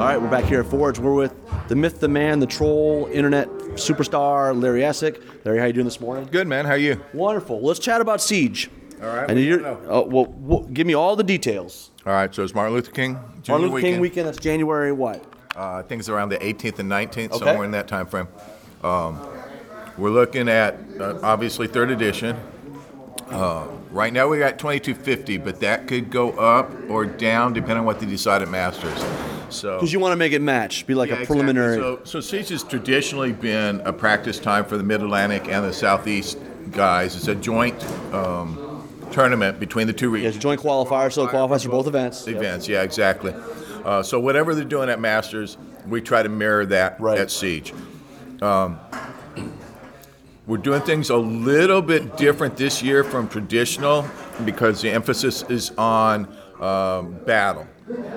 All right, we're back here at Forge. We're with the myth, the man, the troll, internet superstar, Larry Essick. Larry, how you doing this morning? Good man. How are you? Wonderful. Let's chat about Siege. All right, And what you you wanna know? oh, well, well, give me all the details. All right. So it's Martin Luther King Jr. Martin Luther weekend. King weekend. That's January what? Uh, I think it's around the 18th and 19th, Okay. somewhere in that time frame. Um, we're looking at uh, obviously third edition. Uh, right now we got 2250, but that could go up or down depending on what they decide at Masters. So Because you want to make it match, be like Yeah, a exactly. preliminary. So, so Siege has traditionally been a practice time for the Mid Atlantic and the Southeast guys. It's a joint um, tournament between the two yeah, regions. it's a joint qualifier, so it qualifies for both events. Yep. events. Yeah, exactly. Uh, so whatever they're doing at Masters, we try to mirror that Right. at Siege. Um, we're doing things a little bit different this year from traditional because the emphasis is on um, battle.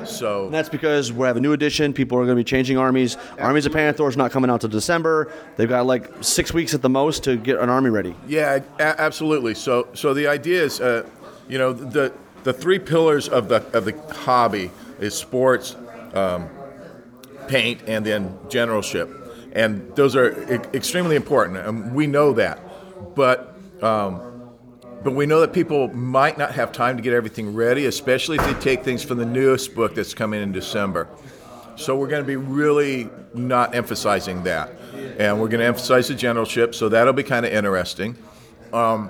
So And that's because we have a new edition. People are going to be changing armies. Armies of Pannithor is not coming out till December. They've got like six weeks at the most to get an army ready. Yeah, a- absolutely. So, so the idea is, uh, you know, the the three pillars of the of the hobby is sports, um, paint, and then generalship, and those are e- extremely important, and we know that. But um, but we know that people might not have time to get everything ready, especially if they take things from the newest book that's coming in December. So we're going to be really not emphasizing that, and we're going to emphasize the generalship. So that'll be kind of interesting. Um,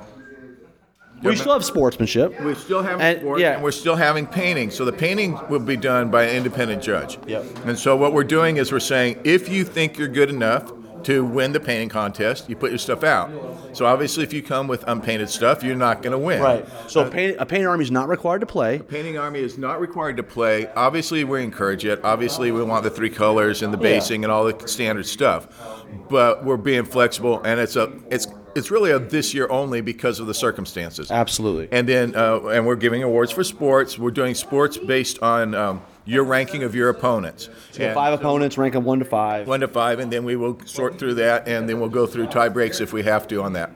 we still have sportsmanship. We're still having And- sport, yeah. and we're still having painting. So the painting will be done by an independent judge. Yep. And so what we're doing is we're saying if you think you're good enough to win the painting contest, you put your stuff out. So obviously, if you come with unpainted stuff, you're not going to win. Right. So Uh, a, paint, a painted army is not required to play. Painting Army is not required to play. Obviously, we encourage it. Obviously, we want the three colors and the Yeah. basing and all the standard stuff. But we're being flexible, and it's a it's it's really a this year only because of the circumstances. Absolutely. And then, uh, and we're giving awards for sports. We're doing sports based on um, your ranking of your opponents. So And five opponents, rank them one to five. One to five, and then we will sort through that, and then we'll go through tie breaks if we have to on that.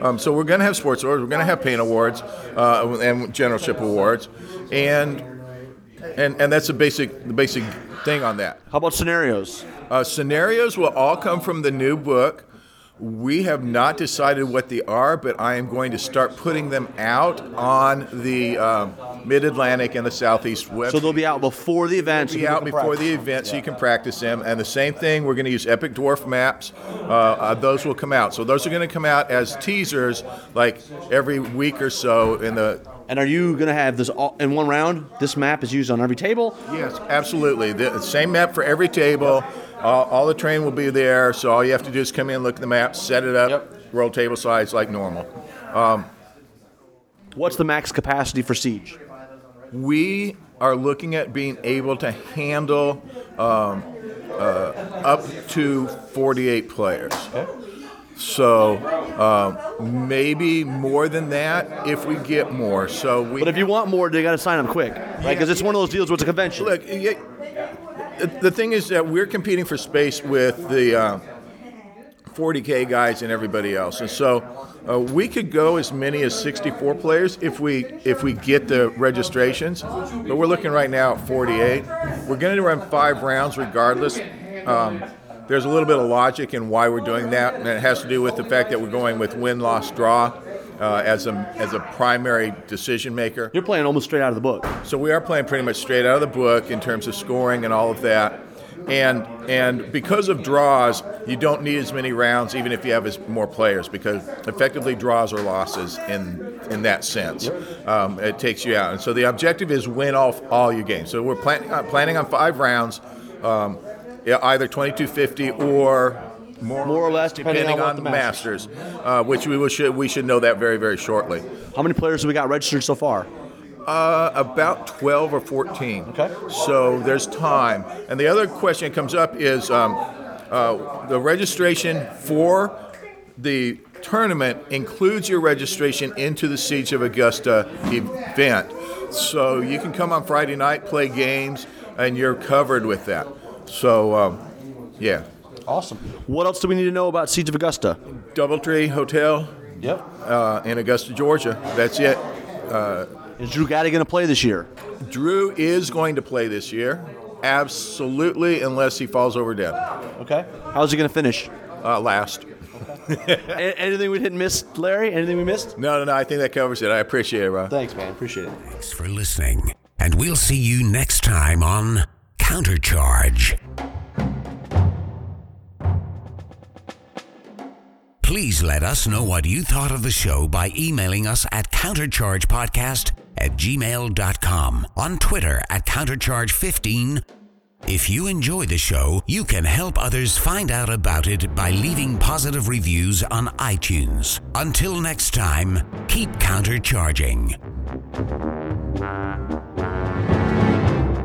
Um, so we're going to have sports awards. We're going to have paint awards uh, and generalship awards, and and and that's the basic the basic thing on that. How about scenarios? Uh, scenarios will all come from the new book. We have not decided what they are, but I am going to start putting them out on the um, Mid Atlantic and the Southeast web. So they'll be out before the event. so be people out before practice. the event so you can practice them. And the same thing, we're going to use Epic Dwarf maps. Uh, uh, those will come out. So those are going to come out as teasers, like every week or so in the And are you going to have this all in one round? This map is used on every table. Yes, absolutely. The same map for every table. All, all the train will be there, so all you have to do is come in, look at the map, set it up, Yep. roll table size like normal. What's the max capacity for siege? We are looking at being able to handle um, uh, up to 48 players. So um, maybe more than that if we get more. So we. But if you want more, they got to sign up quick, right? Because it's one of those deals with it's a convention. Look, the- the thing is that we're competing for space with the uh, 40k guys and everybody else, and so uh, we could go as many as 64 players if we if we get the registrations. But we're looking right now at 48. We're going to run five rounds regardless. Um, there's a little bit of logic in why we're doing that, and it has to do with the fact that we're going with win, loss, draw uh, as a as a primary decision maker. You're playing almost straight out of the book. So we are playing pretty much straight out of the book in terms of scoring and all of that. And and because of draws, you don't need as many rounds, even if you have as more players, because effectively draws are losses in in that sense. Um, it takes you out, and so the objective is win off all your games. So we're planning on, planning on five rounds, um, either 2250 or more, More or less, depending depending, on on, the the Masters, uh, which we will should we should know that very very shortly. How many players have we got registered so far? Uh, about 12 or 14. Okay. So there's time. And the other question that comes up is um, uh, the registration for the tournament includes your registration into the Siege of Augusta event. So you can come on Friday night, play games, and you're covered with that. So, um, yeah. Awesome. What else do we need to know about Siege of Augusta? Doubletree Hotel Yep. uh, in Augusta, Georgia. That's it. Is Drew Gaddy going to play this year? Drew is going to play this year. Absolutely, unless he falls over dead. Okay. How's he going to finish? Uh, last. A- anything we didn't miss, Larry? Anything we missed? No, no, no. I think that covers it. I appreciate it, Rob. Thanks, man. Appreciate it. Thanks for listening, and we'll see you next time on Countercharge. Please let us know what you thought of the show by emailing us at counterchargepodcast at gmail.com, on Twitter at countercharge15. If you enjoy the show, you can help others find out about it by leaving positive reviews on iTunes. Until next time, keep countercharging.